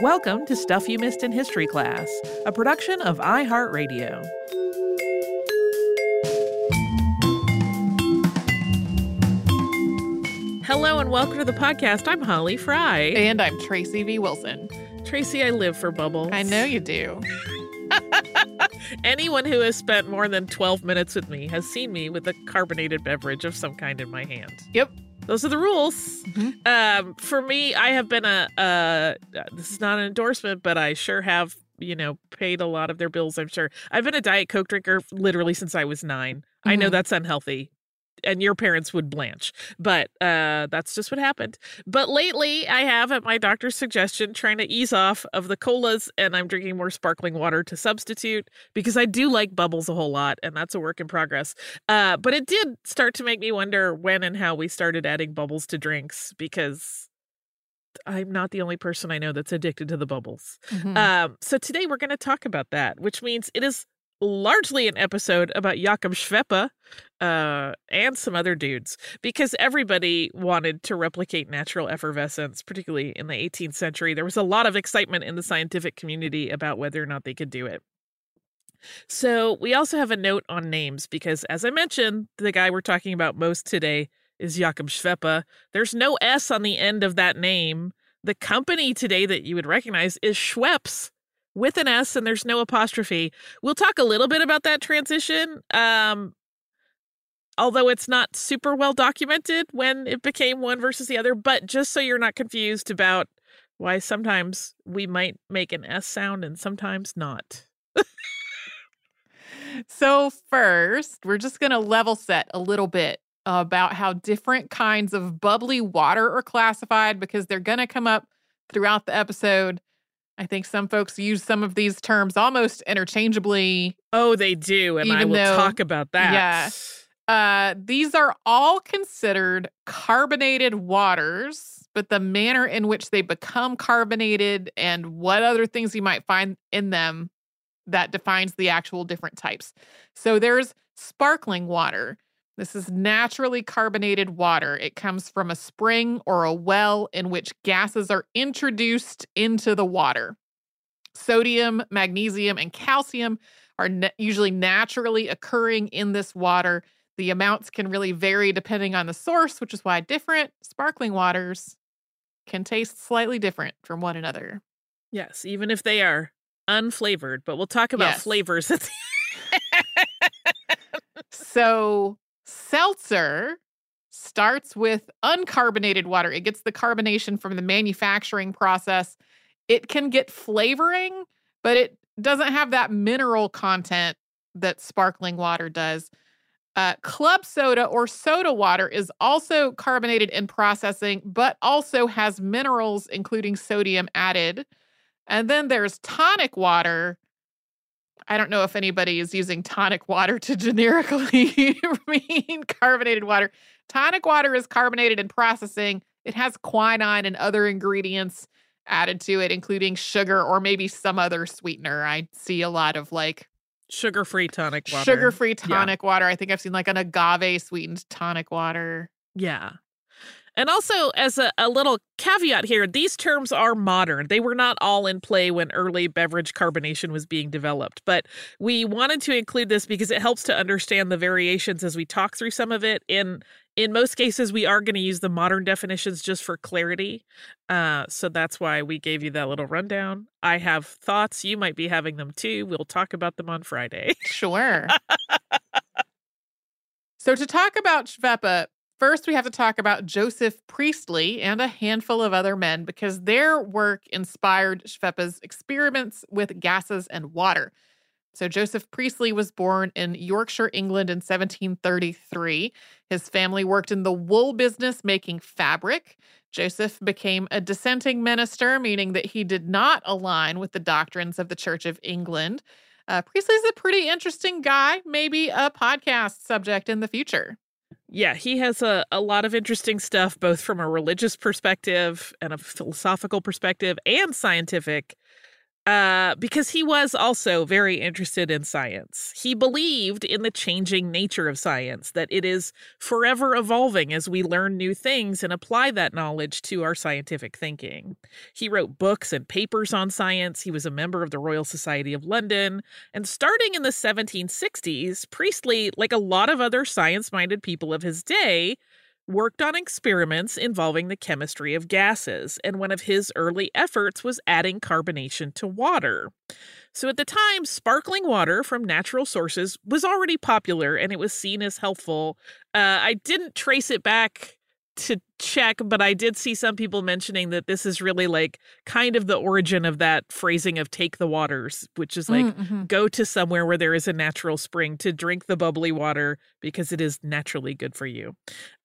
Welcome to Stuff You Missed in History Class, a production of iHeartRadio. Hello and welcome to the podcast. I'm Holly Fry. And I'm Tracy V. Wilson. Tracy, I live for bubbles. I know you do. Anyone who has spent more than 12 minutes with me has seen me with a carbonated beverage of some kind in my hand. Yep. Those are the rules. Mhm. Um, for me, I have been a, uh, this is not an endorsement, but I sure have, you know, paid a lot of their bills, I'm sure. I've been a Diet Coke drinker literally since I was 9 I know Mhm. that's unhealthy. And your parents would blanch, but uh, that's just what happened. But lately, I have, at my doctor's suggestion, trying to ease off of the colas, and I'm drinking more sparkling water to substitute because I do like bubbles a whole lot, and that's a work in progress. Uh, but it did start to make me wonder when and how we started adding bubbles to drinks because I'm not the only person I know that's addicted to the bubbles. Mhm. Um, so today we're going to talk about that, which means it is largely an episode about Jakob Schweppe uh, and some other dudes because everybody wanted to replicate natural effervescence, particularly in the 18th century. There was a lot of excitement in the scientific community about whether or not they could do it. So we also have a note on names because, as I mentioned, the guy we're talking about most today is Jakob Schweppe. There's no S on the end of that name. The company today that you would recognize is Schweppes with an S and there's no apostrophe. We'll talk a little bit about that transition. Um, although it's not super well documented when it became one versus the other, but just so you're not confused about why sometimes we might make an S sound and sometimes not. So, first, we're just going to level set a little bit about how different kinds of bubbly water are classified because they're going to come up throughout the episode. I think some folks use some of these terms almost interchangeably. Oh, they do, and I will though- talk about that. Yeah. Uh, these are all considered carbonated waters, but the manner in which they become carbonated and what other things you might find in them that defines the actual different types. So there's sparkling water. This is naturally carbonated water. It comes from a spring or a well in which gases are introduced into the water. Sodium, magnesium, and calcium are na- usually naturally occurring in this water. The amounts can really vary depending on the source, which is why different sparkling waters can taste slightly different from one another. Yes, even if they are unflavored, but we'll talk about Yes. flavors at the So, seltzer starts with uncarbonated water. It gets the carbonation from the manufacturing process. It can get flavoring, but it doesn't have that mineral content that sparkling water does. Uh, club soda or soda water is also carbonated in processing, but also has minerals, including sodium, added. And then there's tonic water. I don't know if anybody is using tonic water to generically mean carbonated water. Tonic water is carbonated in processing. It has quinine and other ingredients, added to it, including sugar or maybe some other sweetener. I see a lot of like Sugar free tonic water. sugar free tonic water. I think I've seen like an agave sweetened tonic water. Yeah. And also, as a, a little caveat here, these terms are modern. They were not all in play when early beverage carbonation was being developed. But we wanted to include this because it helps to understand the variations as we talk through some of it. In in most cases, we are going to use the modern definitions just for clarity. Uh, so that's why we gave you that little rundown. I have thoughts. You might be having them too. We'll talk about them on Friday. Sure. so to talk about Schweppe, first we have to talk about Joseph Priestley and a handful of other men because their work inspired Schweppe's experiments with gases and water. So Joseph Priestley was born in Yorkshire, England in 1733. His family worked in the wool business making fabric. Joseph became a dissenting minister, meaning that he did not align with the doctrines of the Church of England. Uh, Priestley's a pretty interesting guy, maybe a podcast subject in the future. Yeah, he has a, a lot of interesting stuff, both from a religious perspective and a philosophical perspective and scientific uh, because he was also very interested in science. He believed in the changing nature of science, that it is forever evolving as we learn new things and apply that knowledge to our scientific thinking. He wrote books and papers on science. He was a member of the Royal Society of London. And starting in the 1760s, Priestley, like a lot of other science minded people of his day, worked on experiments involving the chemistry of gases, and one of his early efforts was adding carbonation to water. So at the time, sparkling water from natural sources was already popular and it was seen as helpful. Uh, I didn't trace it back to check, but I did see some people mentioning that this is really like kind of the origin of that phrasing of take the waters, which is like Mm-hmm. go to somewhere where there is a natural spring to drink the bubbly water because it is naturally good for you.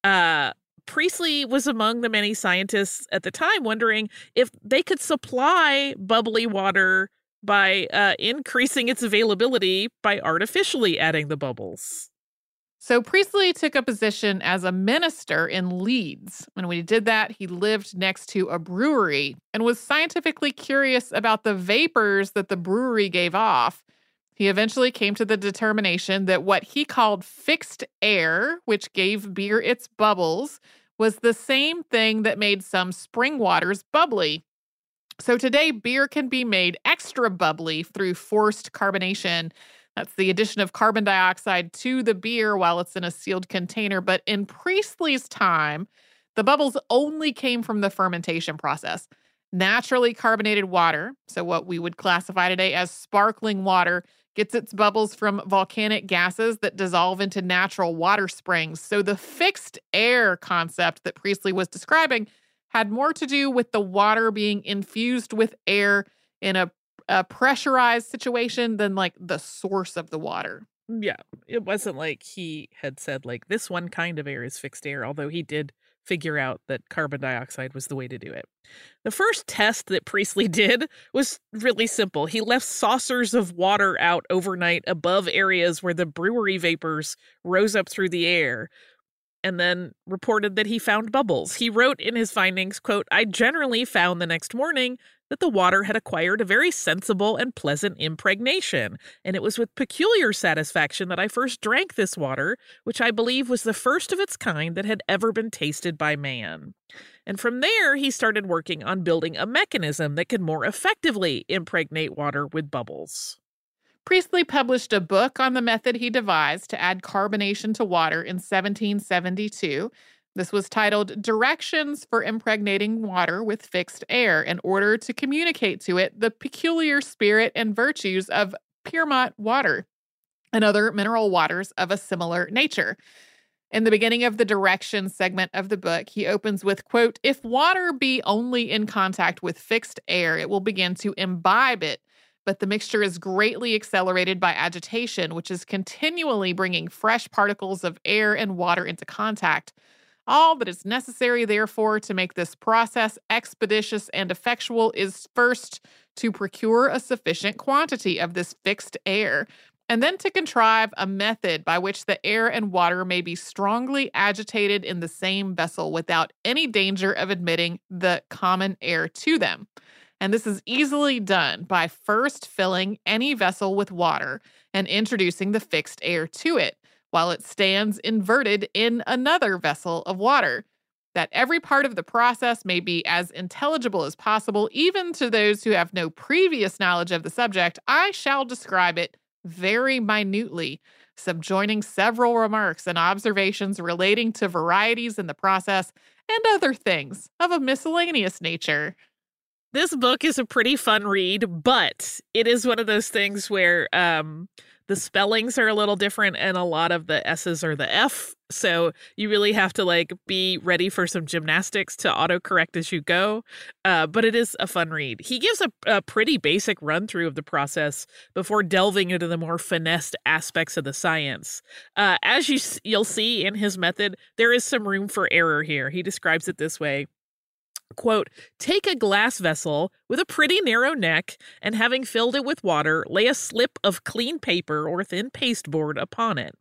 Uh, Priestley was among the many scientists at the time wondering if they could supply bubbly water by uh, increasing its availability by artificially adding the bubbles. So Priestley took a position as a minister in Leeds. And when he did that, he lived next to a brewery and was scientifically curious about the vapors that the brewery gave off. He eventually came to the determination that what he called fixed air, which gave beer its bubbles, was the same thing that made some spring waters bubbly. So today, beer can be made extra bubbly through forced carbonation. That's the addition of carbon dioxide to the beer while it's in a sealed container. But in Priestley's time, the bubbles only came from the fermentation process. Naturally carbonated water, so what we would classify today as sparkling water, gets its bubbles from volcanic gases that dissolve into natural water springs. So the fixed air concept that Priestley was describing had more to do with the water being infused with air in a, a pressurized situation than like the source of the water. Yeah, it wasn't like he had said, like, this one kind of air is fixed air, although he did figure out that carbon dioxide was the way to do it. The first test that Priestley did was really simple. He left saucers of water out overnight above areas where the brewery vapors rose up through the air and then reported that he found bubbles. He wrote in his findings, quote, I generally found the next morning that the water had acquired a very sensible and pleasant impregnation, and it was with peculiar satisfaction that I first drank this water, which I believe was the first of its kind that had ever been tasted by man. And from there, he started working on building a mechanism that could more effectively impregnate water with bubbles. Priestley published a book on the method he devised to add carbonation to water in 1772. This was titled Directions for Impregnating Water with Fixed Air in order to communicate to it the peculiar spirit and virtues of Pyrmont water and other mineral waters of a similar nature. In the beginning of the direction segment of the book, he opens with quote, "If water be only in contact with fixed air, it will begin to imbibe it, but the mixture is greatly accelerated by agitation, which is continually bringing fresh particles of air and water into contact. All that is necessary, therefore, to make this process expeditious and effectual is first to procure a sufficient quantity of this fixed air, and then to contrive a method by which the air and water may be strongly agitated in the same vessel without any danger of admitting the common air to them. And this is easily done by first filling any vessel with water and introducing the fixed air to it while it stands inverted in another vessel of water. That every part of the process may be as intelligible as possible, even to those who have no previous knowledge of the subject, I shall describe it very minutely, subjoining several remarks and observations relating to varieties in the process and other things of a miscellaneous nature. This book is a pretty fun read, but it is one of those things where um, the spellings are a little different and a lot of the S's are the F. So you really have to like be ready for some gymnastics to autocorrect as you go. Uh, but it is a fun read. He gives a, a pretty basic run through of the process before delving into the more finessed aspects of the science. Uh, as you you'll see in his method, there is some room for error here. He describes it this way quote, take a glass vessel with a pretty narrow neck, and having filled it with water, lay a slip of clean paper or thin pasteboard upon it.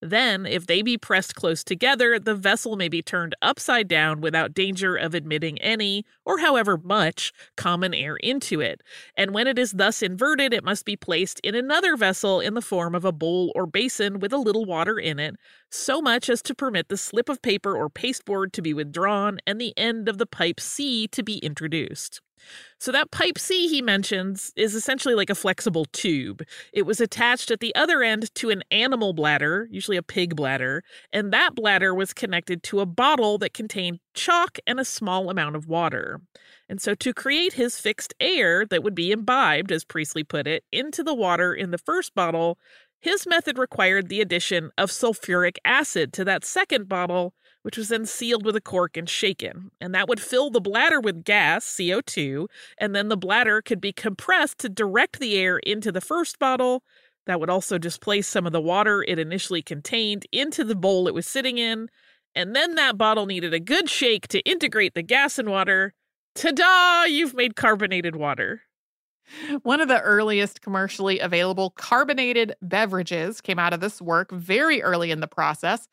Then, if they be pressed close together, the vessel may be turned upside down without danger of admitting any, or however much, common air into it. And when it is thus inverted, it must be placed in another vessel in the form of a bowl or basin with a little water in it, so much as to permit the slip of paper or pasteboard to be withdrawn and the end of the pipe C to be introduced. So, that pipe C he mentions is essentially like a flexible tube. It was attached at the other end to an animal bladder, usually a pig bladder, and that bladder was connected to a bottle that contained chalk and a small amount of water. And so, to create his fixed air that would be imbibed, as Priestley put it, into the water in the first bottle, his method required the addition of sulfuric acid to that second bottle which was then sealed with a cork and shaken. And that would fill the bladder with gas, CO2, and then the bladder could be compressed to direct the air into the first bottle. That would also displace some of the water it initially contained into the bowl it was sitting in. And then that bottle needed a good shake to integrate the gas and water. Ta da! You've made carbonated water. One of the earliest commercially available carbonated beverages came out of this work very early in the process.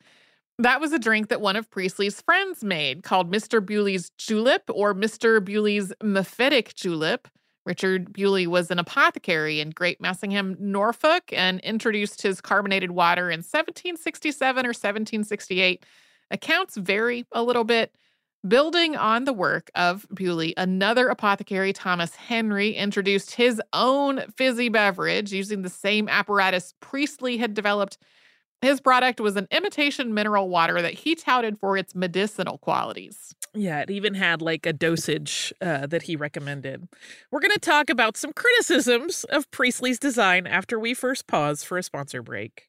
That was a drink that one of Priestley's friends made called Mr. Bewley's Julep or Mr. Bewley's Mephitic Julep. Richard Bewley was an apothecary in Great Massingham, Norfolk, and introduced his carbonated water in 1767 or 1768. Accounts vary a little bit. Building on the work of Bewley, another apothecary, Thomas Henry, introduced his own fizzy beverage using the same apparatus Priestley had developed his product was an imitation mineral water that he touted for its medicinal qualities. Yeah, it even had like a dosage uh, that he recommended. We're going to talk about some criticisms of Priestley's design after we first pause for a sponsor break.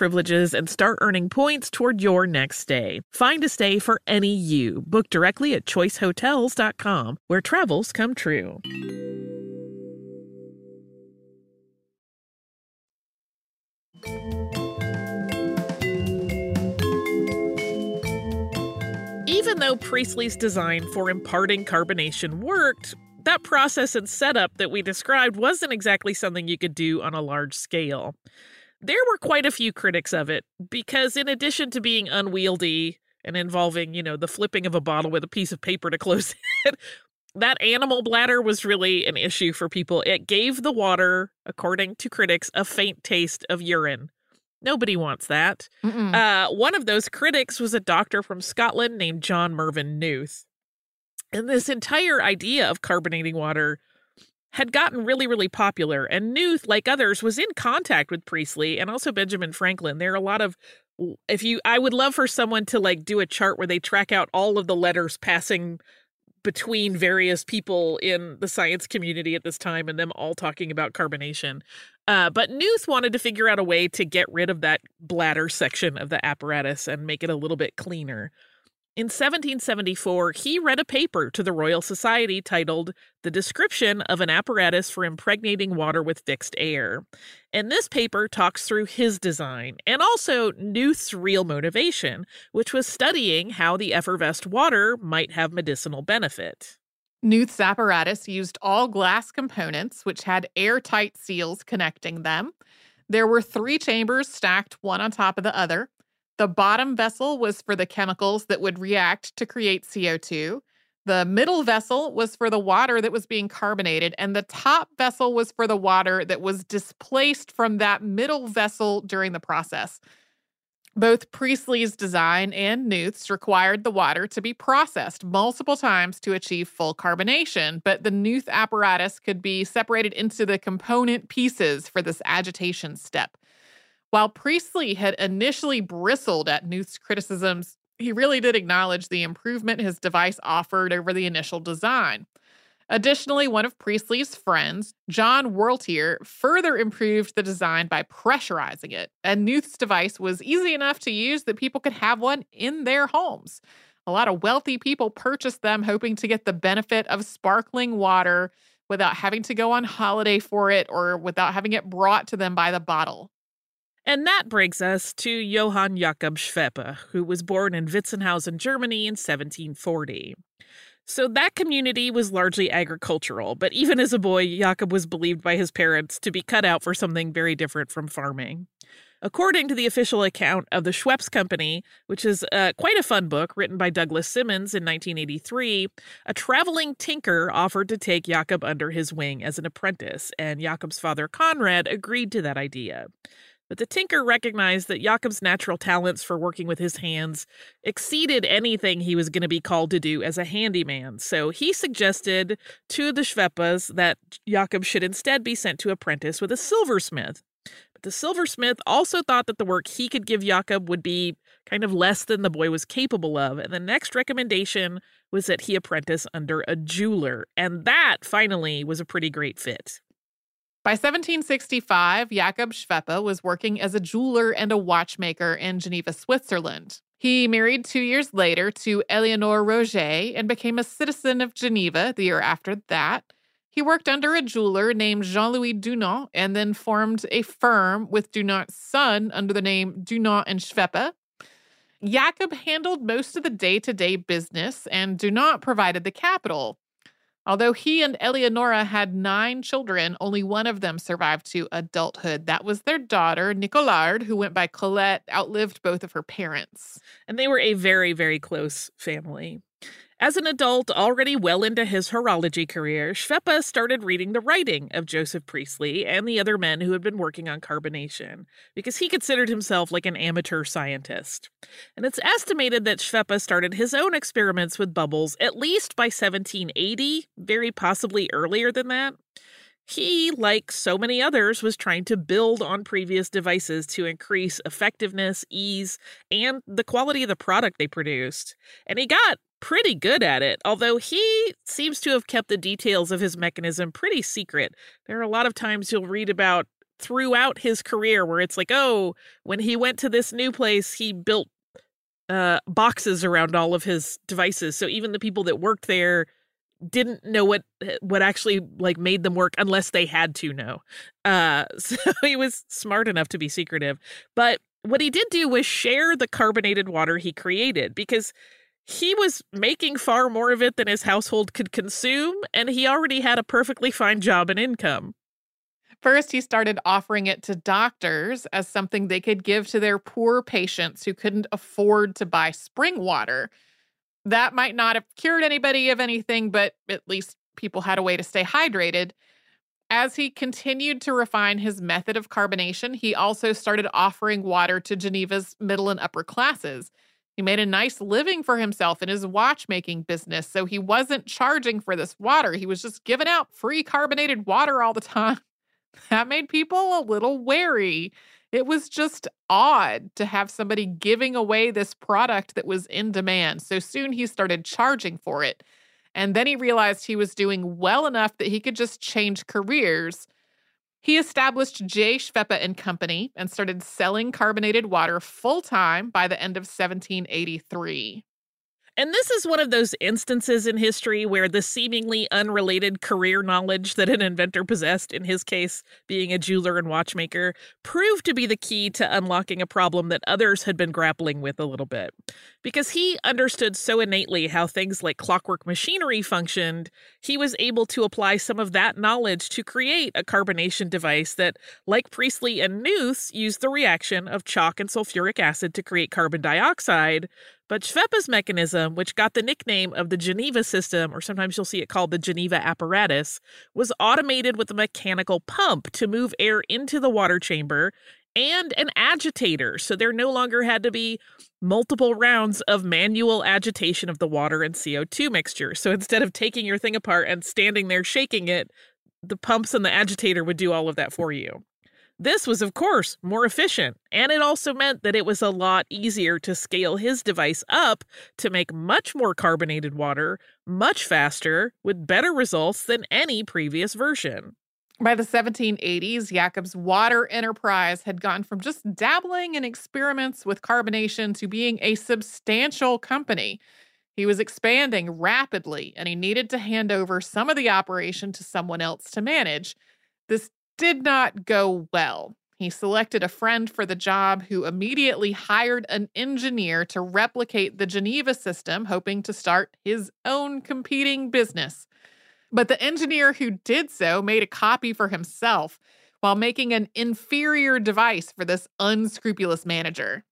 privileges and start earning points toward your next stay. Find a stay for any you. Book directly at choicehotels.com, where travels come true. Even though Priestley's design for imparting carbonation worked, that process and setup that we described wasn't exactly something you could do on a large scale. There were quite a few critics of it because, in addition to being unwieldy and involving, you know, the flipping of a bottle with a piece of paper to close it, that animal bladder was really an issue for people. It gave the water, according to critics, a faint taste of urine. Nobody wants that. Uh, one of those critics was a doctor from Scotland named John Mervyn Nooth. And this entire idea of carbonating water had gotten really, really popular. And Nooth, like others, was in contact with Priestley and also Benjamin Franklin. There are a lot of if you I would love for someone to like do a chart where they track out all of the letters passing between various people in the science community at this time and them all talking about carbonation. Uh, but Nooth wanted to figure out a way to get rid of that bladder section of the apparatus and make it a little bit cleaner. In 1774, he read a paper to the Royal Society titled The Description of an Apparatus for Impregnating Water with Fixed Air. And this paper talks through his design and also Nooth's real motivation, which was studying how the effervesced water might have medicinal benefit. Nooth's apparatus used all glass components, which had airtight seals connecting them. There were three chambers stacked one on top of the other. The bottom vessel was for the chemicals that would react to create CO2. The middle vessel was for the water that was being carbonated, and the top vessel was for the water that was displaced from that middle vessel during the process. Both Priestley's design and Nooth's required the water to be processed multiple times to achieve full carbonation, but the Nooth apparatus could be separated into the component pieces for this agitation step. While Priestley had initially bristled at Nooth's criticisms, he really did acknowledge the improvement his device offered over the initial design. Additionally, one of Priestley's friends, John Warltire, further improved the design by pressurizing it, and Nooth's device was easy enough to use that people could have one in their homes. A lot of wealthy people purchased them hoping to get the benefit of sparkling water without having to go on holiday for it or without having it brought to them by the bottle. And that brings us to Johann Jakob Schweppe, who was born in Witzenhausen, Germany in 1740. So that community was largely agricultural, but even as a boy, Jakob was believed by his parents to be cut out for something very different from farming. According to the official account of the Schweppes Company, which is uh, quite a fun book written by Douglas Simmons in 1983, a traveling tinker offered to take Jakob under his wing as an apprentice, and Jakob's father Conrad agreed to that idea. But the tinker recognized that Jakob's natural talents for working with his hands exceeded anything he was going to be called to do as a handyman. So he suggested to the Schweppas that Jakob should instead be sent to apprentice with a silversmith. But the silversmith also thought that the work he could give Jakob would be kind of less than the boy was capable of. And the next recommendation was that he apprentice under a jeweler. And that finally was a pretty great fit. By 1765, Jakob Schweppe was working as a jeweler and a watchmaker in Geneva, Switzerland. He married two years later to Eleonore Roger and became a citizen of Geneva the year after that. He worked under a jeweler named Jean Louis Dunant and then formed a firm with Dunant's son under the name Dunant and Schweppe. Jakob handled most of the day to day business, and Dunant provided the capital. Although he and Eleonora had nine children, only one of them survived to adulthood. That was their daughter, Nicolard, who went by Colette, outlived both of her parents. And they were a very, very close family. As an adult, already well into his horology career, Schweppe started reading the writing of Joseph Priestley and the other men who had been working on carbonation, because he considered himself like an amateur scientist. And it's estimated that Schweppe started his own experiments with bubbles at least by 1780, very possibly earlier than that. He, like so many others, was trying to build on previous devices to increase effectiveness, ease, and the quality of the product they produced. And he got pretty good at it, although he seems to have kept the details of his mechanism pretty secret. There are a lot of times you'll read about throughout his career where it's like, oh, when he went to this new place, he built uh, boxes around all of his devices. So even the people that worked there didn't know what eh, what actually like made them work unless they had to know. Uh, so he was smart enough to be secretive. But what he did do was share the carbonated water he created because he was making far more of it than his household could consume, and he already had a perfectly fine job and income. First, he started offering it to doctors as something they could give to their poor patients who couldn't afford to buy spring water. That might not have cured anybody of anything, but at least people had a way to stay hydrated. As he continued to refine his method of carbonation, he also started offering water to Geneva's middle and upper classes. He made a nice living for himself in his watchmaking business, so he wasn't charging for this water. He was just giving out free carbonated water all the time. That made people a little wary. It was just odd to have somebody giving away this product that was in demand. So soon he started charging for it. And then he realized he was doing well enough that he could just change careers he established J. Schweppe and Company and started selling carbonated water full time by the end of 1783. And this is one of those instances in history where the seemingly unrelated career knowledge that an inventor possessed, in his case, being a jeweler and watchmaker, proved to be the key to unlocking a problem that others had been grappling with a little bit. Because he understood so innately how things like clockwork machinery functioned, he was able to apply some of that knowledge to create a carbonation device that, like Priestley and Nooth's, used the reaction of chalk and sulfuric acid to create carbon dioxide, but Schweppe's mechanism, which got the nickname of the Geneva system, or sometimes you'll see it called the Geneva apparatus, was automated with a mechanical pump to move air into the water chamber and an agitator. So there no longer had to be multiple rounds of manual agitation of the water and CO2 mixture. So instead of taking your thing apart and standing there shaking it, the pumps and the agitator would do all of that for you. This was, of course, more efficient, and it also meant that it was a lot easier to scale his device up to make much more carbonated water much faster with better results than any previous version. By the 1780s, Jakob's water enterprise had gone from just dabbling in experiments with carbonation to being a substantial company. He was expanding rapidly, and he needed to hand over some of the operation to someone else to manage. This did not go well. He selected a friend for the job who immediately hired an engineer to replicate the Geneva system, hoping to start his own competing business. But the engineer who did so made a copy for himself while making an inferior device for this unscrupulous manager.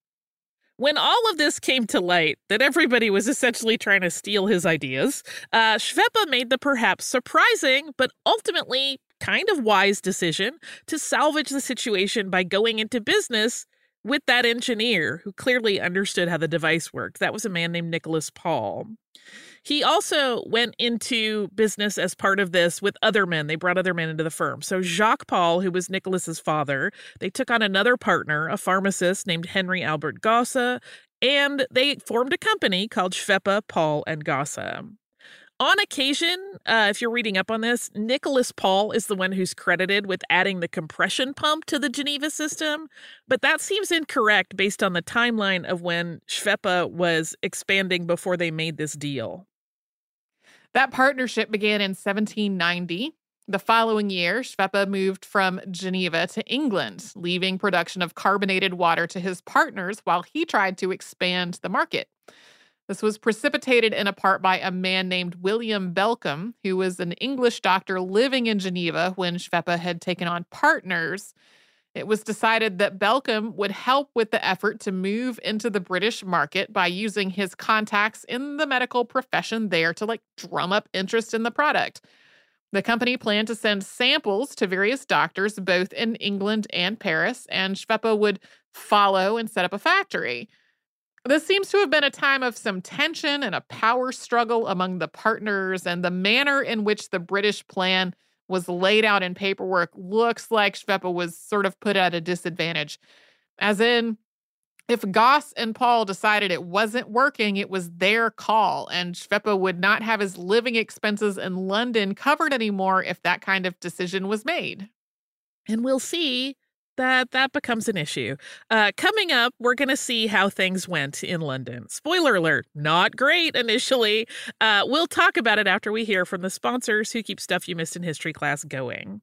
When all of this came to light, that everybody was essentially trying to steal his ideas, uh, Schweppe made the perhaps surprising but ultimately kind of wise decision to salvage the situation by going into business with that engineer who clearly understood how the device worked. That was a man named Nicholas Paul. He also went into business as part of this with other men. They brought other men into the firm. So Jacques Paul, who was Nicholas's father, they took on another partner, a pharmacist named Henry Albert Gosse, and they formed a company called Schweppe, Paul, and Gosse. On occasion, uh, if you're reading up on this, Nicholas Paul is the one who's credited with adding the compression pump to the Geneva system, but that seems incorrect based on the timeline of when Schweppe was expanding before they made this deal. That partnership began in 1790. The following year, Schweppe moved from Geneva to England, leaving production of carbonated water to his partners while he tried to expand the market. This was precipitated in a part by a man named William Belcombe, who was an English doctor living in Geneva when Schweppe had taken on partners. It was decided that Belcombe would help with the effort to move into the British market by using his contacts in the medical profession there to like drum up interest in the product. The company planned to send samples to various doctors both in England and Paris, and Schweppe would follow and set up a factory. This seems to have been a time of some tension and a power struggle among the partners, and the manner in which the British plan was laid out in paperwork looks like Schweppe was sort of put at a disadvantage. As in, if Gosse and Paul decided it wasn't working, it was their call, and Schweppe would not have his living expenses in London covered anymore if that kind of decision was made. And we'll see that that becomes an issue. Uh, coming up, we're going to see how things went in London. Spoiler alert, not great initially. Uh, we'll talk about it after we hear from the sponsors who keep stuff you missed in history class going.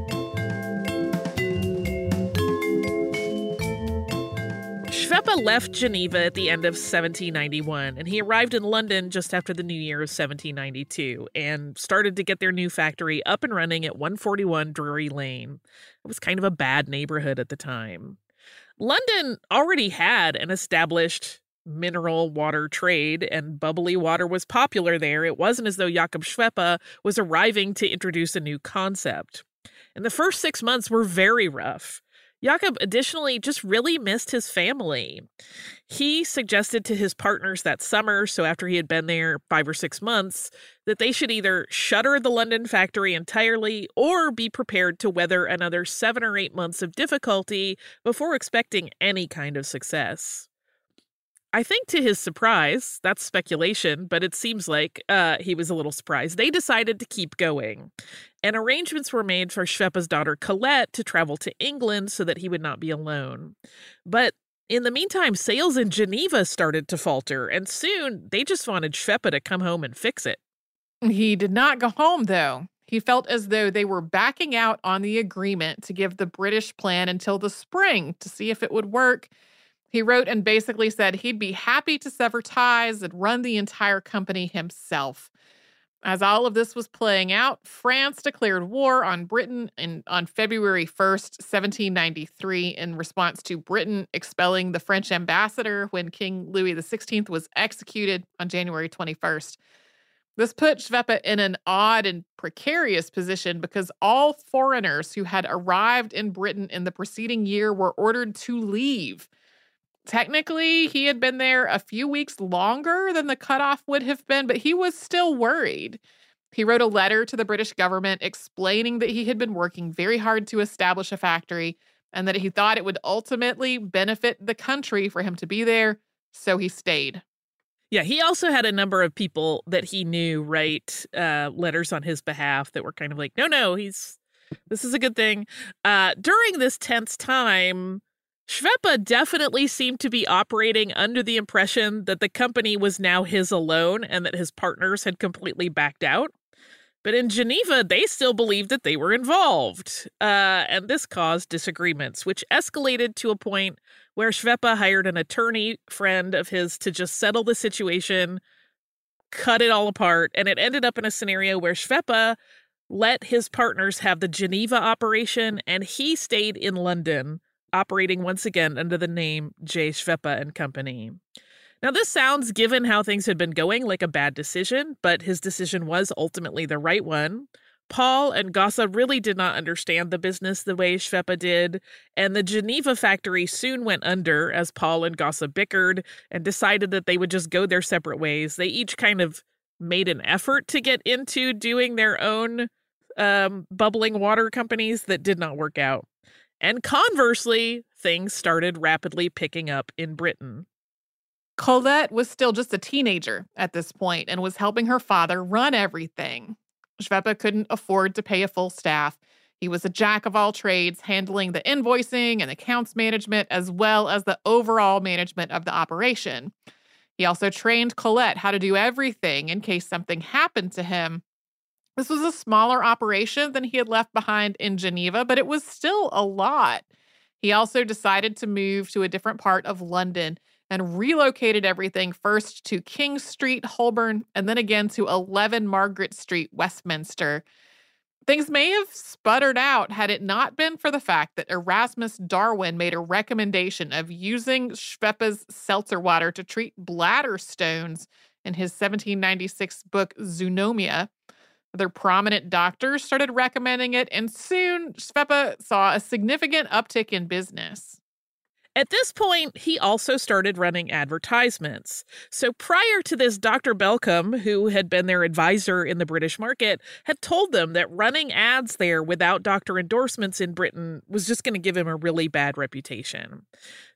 Schweppe left Geneva at the end of 1791, and he arrived in London just after the new year of 1792 and started to get their new factory up and running at 141 Drury Lane. It was kind of a bad neighborhood at the time. London already had an established mineral water trade, and bubbly water was popular there. It wasn't as though Jakob Schweppe was arriving to introduce a new concept. And the first six months were very rough. Jakob additionally just really missed his family. He suggested to his partners that summer, so after he had been there five or six months, that they should either shutter the London factory entirely or be prepared to weather another seven or eight months of difficulty before expecting any kind of success. I think to his surprise, that's speculation, but it seems like uh, he was a little surprised. They decided to keep going, and arrangements were made for Schweppe's daughter Colette to travel to England so that he would not be alone. But in the meantime, sales in Geneva started to falter, and soon they just wanted Schweppe to come home and fix it. He did not go home, though. He felt as though they were backing out on the agreement to give the British plan until the spring to see if it would work he wrote and basically said he'd be happy to sever ties and run the entire company himself. As all of this was playing out, France declared war on Britain in, on February 1st, 1793, in response to Britain expelling the French ambassador when King Louis XVI was executed on January 21st. This put Schweppe in an odd and precarious position because all foreigners who had arrived in Britain in the preceding year were ordered to leave. Technically, he had been there a few weeks longer than the cutoff would have been, but he was still worried. He wrote a letter to the British government explaining that he had been working very hard to establish a factory and that he thought it would ultimately benefit the country for him to be there, so he stayed. Yeah, he also had a number of people that he knew write uh, letters on his behalf that were kind of like, no, no, he's this is a good thing. Uh, during this tense time, Schweppe definitely seemed to be operating under the impression that the company was now his alone and that his partners had completely backed out. But in Geneva, they still believed that they were involved. Uh, and this caused disagreements, which escalated to a point where Schweppe hired an attorney friend of his to just settle the situation, cut it all apart. And it ended up in a scenario where Schweppe let his partners have the Geneva operation and he stayed in London operating once again under the name J. Schweppe and Company. Now, this sounds, given how things had been going, like a bad decision, but his decision was ultimately the right one. Paul and Gosse really did not understand the business the way Schweppe did, and the Geneva factory soon went under as Paul and Gosse bickered and decided that they would just go their separate ways. They each kind of made an effort to get into doing their own um, bubbling water companies that did not work out. And conversely, things started rapidly picking up in Britain. Colette was still just a teenager at this point and was helping her father run everything. Schweppe couldn't afford to pay a full staff. He was a jack of all trades, handling the invoicing and accounts management, as well as the overall management of the operation. He also trained Colette how to do everything in case something happened to him this was a smaller operation than he had left behind in Geneva, but it was still a lot. He also decided to move to a different part of London and relocated everything first to King Street, Holborn, and then again to 11 Margaret Street, Westminster. Things may have sputtered out had it not been for the fact that Erasmus Darwin made a recommendation of using Schweppe's seltzer water to treat bladder stones in his 1796 book Zoonomia. Other prominent doctors started recommending it, and soon Schweppe saw a significant uptick in business. At this point, he also started running advertisements. So prior to this, Dr. Belcom, who had been their advisor in the British market, had told them that running ads there without doctor endorsements in Britain was just going to give him a really bad reputation.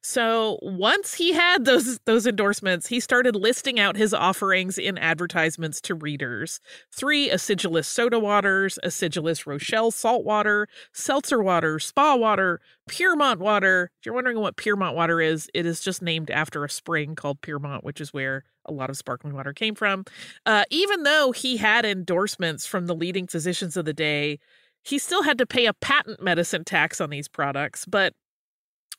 So once he had those those endorsements, he started listing out his offerings in advertisements to readers. Three acidulous soda waters, acidulous Rochelle salt water, seltzer water, spa water, Pyrmont water. If you're wondering what Pyrmont water is, it is just named after a spring called Pyrmont, which is where a lot of sparkling water came from. Uh, even though he had endorsements from the leading physicians of the day, he still had to pay a patent medicine tax on these products. But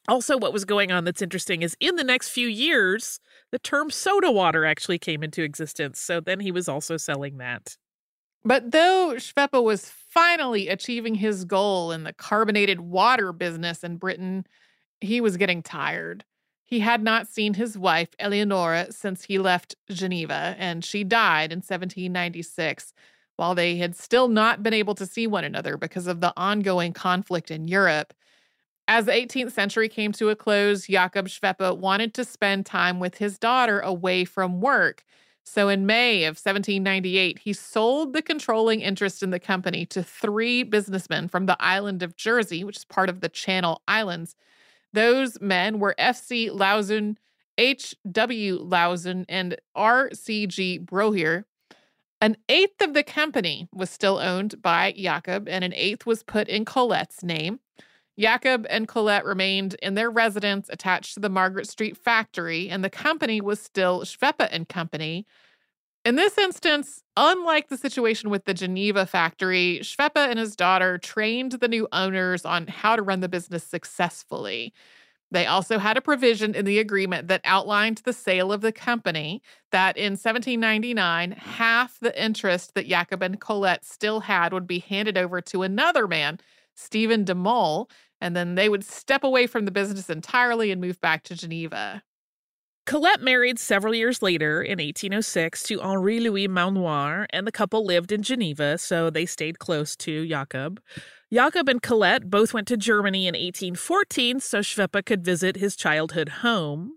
also, what was going on that's interesting is in the next few years, the term soda water actually came into existence. So then he was also selling that. But though Schweppe was finally achieving his goal in the carbonated water business in Britain, he was getting tired. He had not seen his wife, Eleonora, since he left Geneva, and she died in 1796, while they had still not been able to see one another because of the ongoing conflict in Europe. As the 18th century came to a close, Jakob Schweppe wanted to spend time with his daughter away from work. So in May of 1798, he sold the controlling interest in the company to three businessmen from the island of Jersey, which is part of the Channel Islands. Those men were F.C. Lauzun, H.W. Lauzun, and R.C.G. Brohier. An eighth of the company was still owned by Jakob, and an eighth was put in Colette's name. Jakob and Colette remained in their residence attached to the Margaret Street factory, and the company was still Schweppe and Company. In this instance, unlike the situation with the Geneva factory, Schweppe and his daughter trained the new owners on how to run the business successfully. They also had a provision in the agreement that outlined the sale of the company that in 1799, half the interest that Jakob and Colette still had would be handed over to another man, Stephen de and then they would step away from the business entirely and move back to Geneva. Colette married several years later in 1806 to Henri Louis Maunoir, and the couple lived in Geneva, so they stayed close to Jakob. Jakob and Colette both went to Germany in 1814 so Schweppe could visit his childhood home.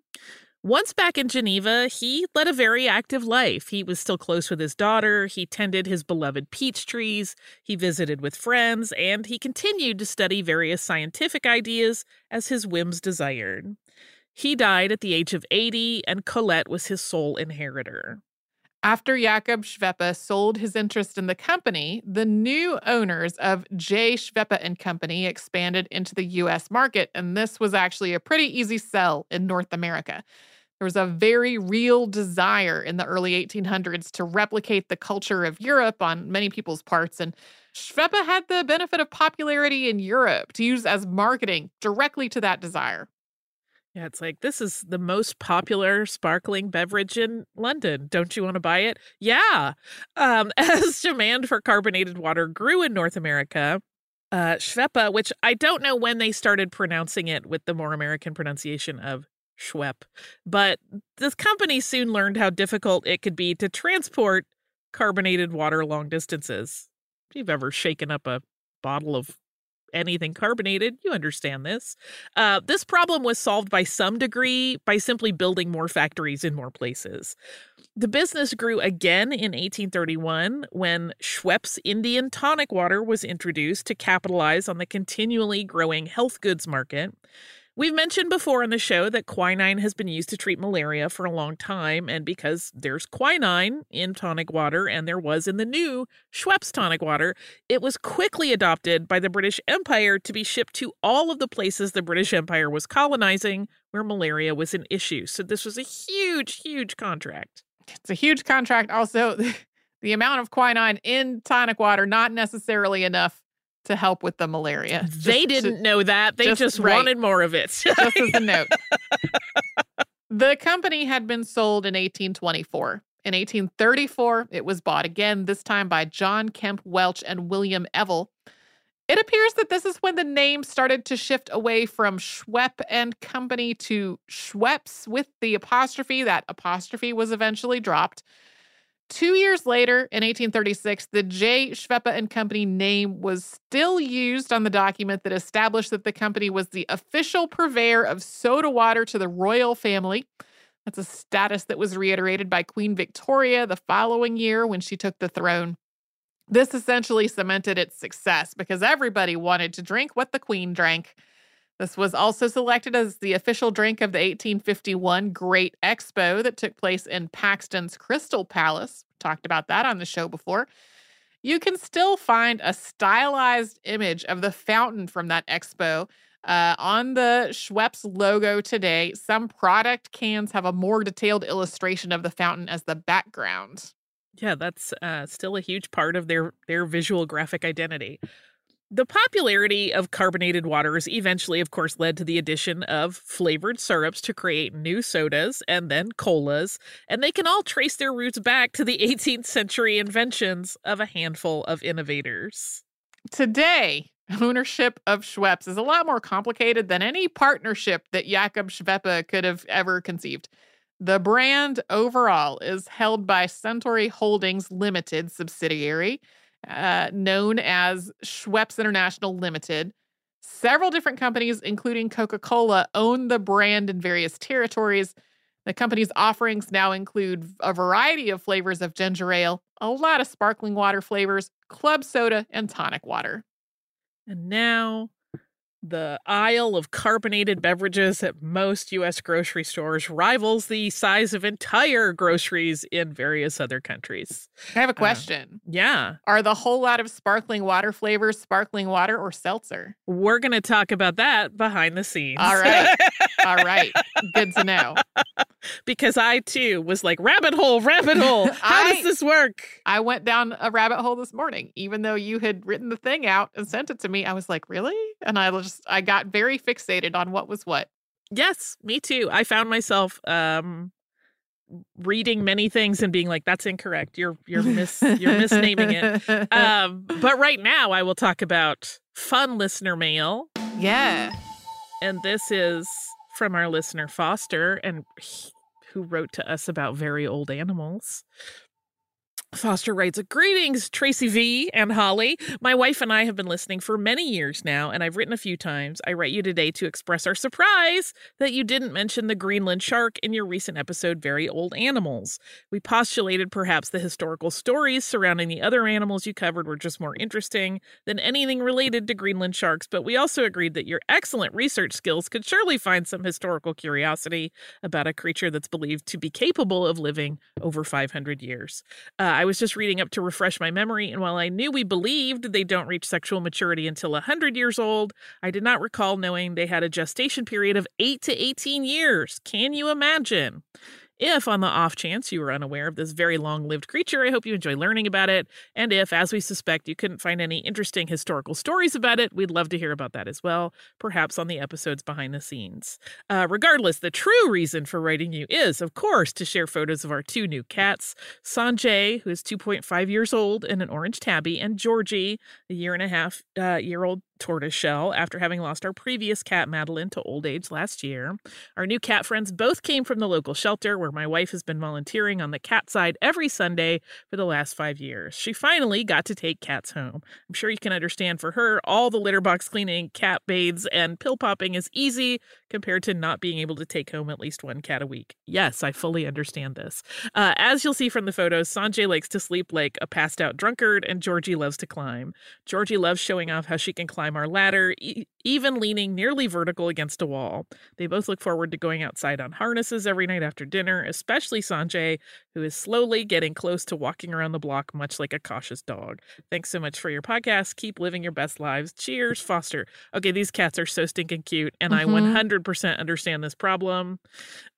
Once back in Geneva, he led a very active life. He was still close with his daughter, he tended his beloved peach trees, he visited with friends, and he continued to study various scientific ideas as his whims desired. He died at the age of 80, and Colette was his sole inheritor. After Jakob Schweppe sold his interest in the company, the new owners of J. Schweppe and Company expanded into the US market, and this was actually a pretty easy sell in North America. There was a very real desire in the early 1800s to replicate the culture of Europe on many people's parts, and Schweppe had the benefit of popularity in Europe to use as marketing directly to that desire. Yeah, it's like this is the most popular sparkling beverage in London. Don't you want to buy it? Yeah. Um, as demand for carbonated water grew in North America, uh, Schweppe, which I don't know when they started pronouncing it with the more American pronunciation of Schwepp. But this company soon learned how difficult it could be to transport carbonated water long distances. If you've ever shaken up a bottle of anything carbonated, you understand this. Uh, this problem was solved by some degree by simply building more factories in more places. The business grew again in 1831 when Schweppes Indian tonic water was introduced to capitalize on the continually growing health goods market. We've mentioned before on the show that quinine has been used to treat malaria for a long time, and because there's quinine in tonic water and there was in the new Schweppes tonic water, it was quickly adopted by the British Empire to be shipped to all of the places the British Empire was colonizing where malaria was an issue. So this was a huge, huge contract. It's a huge contract. Also, the amount of quinine in tonic water, not necessarily enough to help with the malaria. Just they didn't to, know that. They just, just right. wanted more of it. just as a note. the company had been sold in 1824. In 1834, it was bought again, this time by John Kemp Welch and William Evill. It appears that this is when the name started to shift away from Schweppe and Company to Schweppes with the apostrophe. That apostrophe was eventually dropped. Two years later, in 1836, the J. Schweppe and Company name was still used on the document that established that the company was the official purveyor of soda water to the royal family. That's a status that was reiterated by Queen Victoria the following year when she took the throne. This essentially cemented its success because everybody wanted to drink what the Queen drank. This was also selected as the official drink of the 1851 Great Expo that took place in Paxton's Crystal Palace. Talked about that on the show before. You can still find a stylized image of the fountain from that expo uh, on the Schweppes logo today. Some product cans have a more detailed illustration of the fountain as the background. Yeah, that's uh, still a huge part of their their visual graphic identity. The popularity of carbonated waters eventually, of course, led to the addition of flavored syrups to create new sodas and then colas, and they can all trace their roots back to the 18th century inventions of a handful of innovators. Today, ownership of Schweppes is a lot more complicated than any partnership that Jakob Schweppe could have ever conceived. The brand overall is held by Suntory Holdings Limited subsidiary uh, known as Schweppes International Limited. Several different companies, including Coca Cola, own the brand in various territories. The company's offerings now include a variety of flavors of ginger ale, a lot of sparkling water flavors, club soda, and tonic water. And now the aisle of carbonated beverages at most U.S. grocery stores rivals the size of entire groceries in various other countries. I have a question. Uh, yeah. Are the whole lot of sparkling water flavors sparkling water or seltzer? We're going to talk about that behind the scenes. All right. All right. Good to know. because I too was like, rabbit hole, rabbit hole. How I, does this work? I went down a rabbit hole this morning. Even though you had written the thing out and sent it to me, I was like, really? And I just, I got very fixated on what was what. Yes, me too. I found myself um reading many things and being like that's incorrect you're you're mis you're misnaming it um but right now i will talk about fun listener mail yeah and this is from our listener Foster, and he, who wrote to us about very old animals. Foster writes, Greetings, Tracy V and Holly. My wife and I have been listening for many years now, and I've written a few times. I write you today to express our surprise that you didn't mention the Greenland shark in your recent episode, Very Old Animals. We postulated perhaps the historical stories surrounding the other animals you covered were just more interesting than anything related to Greenland sharks, but we also agreed that your excellent research skills could surely find some historical curiosity about a creature that's believed to be capable of living over 500 years. Uh, I was just reading up to refresh my memory, and while I knew we believed they don't reach sexual maturity until 100 years old, I did not recall knowing they had a gestation period of 8 to 18 years. Can you imagine? If, on the off chance, you were unaware of this very long lived creature, I hope you enjoy learning about it. And if, as we suspect, you couldn't find any interesting historical stories about it, we'd love to hear about that as well, perhaps on the episodes behind the scenes. Uh, regardless, the true reason for writing you is, of course, to share photos of our two new cats Sanjay, who is 2.5 years old and an orange tabby, and Georgie, a year and a half uh, year old tortoiseshell after having lost our previous cat Madeline to old age last year. Our new cat friends both came from the local shelter where my wife has been volunteering on the cat side every Sunday for the last five years. She finally got to take cats home. I'm sure you can understand for her, all the litter box cleaning, cat bathes, and pill popping is easy compared to not being able to take home at least one cat a week. Yes, I fully understand this. Uh, as you'll see from the photos, Sanjay likes to sleep like a passed out drunkard, and Georgie loves to climb. Georgie loves showing off how she can climb our ladder, e- even leaning nearly vertical against a wall. They both look forward to going outside on harnesses every night after dinner, especially Sanjay, who is slowly getting close to walking around the block, much like a cautious dog. Thanks so much for your podcast. Keep living your best lives. Cheers, Foster. Okay, these cats are so stinking cute, and mm-hmm. I 100% understand this problem.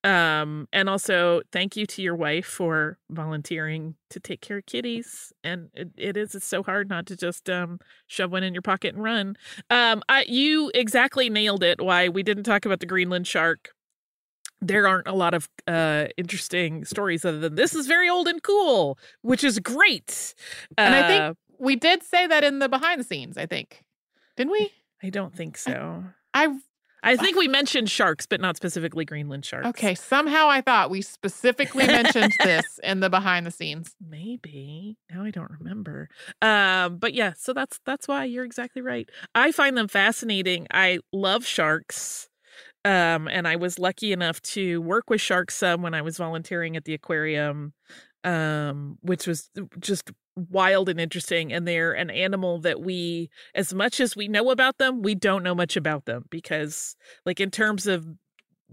Um, and also, thank you to your wife for volunteering to take care of kitties. And it, it is it's so hard not to just um, shove one in your pocket and run. Um, I, you exactly nailed it. Why we didn't talk about the Greenland shark there aren't a lot of uh, interesting stories other than this is very old and cool, which is great. And uh, I think we did say that in the behind the scenes. I think didn't we? I don't think so. I I think we mentioned sharks, but not specifically Greenland sharks. Okay, somehow I thought we specifically mentioned this in the behind the scenes. Maybe. Now I don't remember. Um, but yeah, so that's that's why you're exactly right. I find them fascinating. I love sharks. Um, and I was lucky enough to work with sharks some when I was volunteering at the aquarium, um, which was just wild and interesting. And they're an animal that we, as much as we know about them, we don't know much about them because, like, in terms of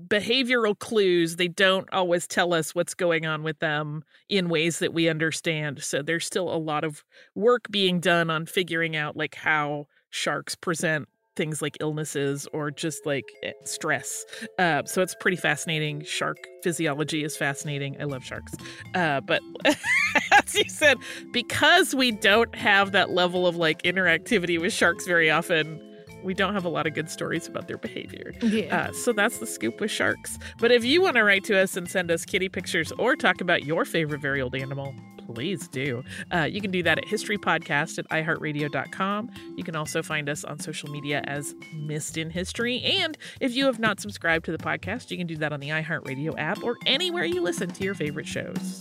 behavioral clues, they don't always tell us what's going on with them in ways that we understand. So there's still a lot of work being done on figuring out, like, how sharks present things like illnesses or just like eh, stress. Uh, so it's pretty fascinating. Shark physiology is fascinating. I love sharks. Uh, but as you said, because we don't have that level of like interactivity with sharks very often, we don't have a lot of good stories about their behavior. Yeah. Uh, so that's the scoop with sharks. But if you want to write to us and send us kitty pictures or talk about your favorite very old animal, please do. Uh, you can do that at historypodcast at iheartradio.com. You can also find us on social media as Missed in History. And if you have not subscribed to the podcast, you can do that on the iHeartRadio app or anywhere you listen to your favorite shows.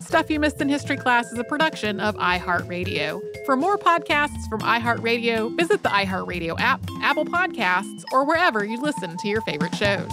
Stuff You Missed in History Class is a production of iHeartRadio. For more podcasts from iHeartRadio, visit the iHeartRadio app, Apple Podcasts, or wherever you listen to your favorite shows.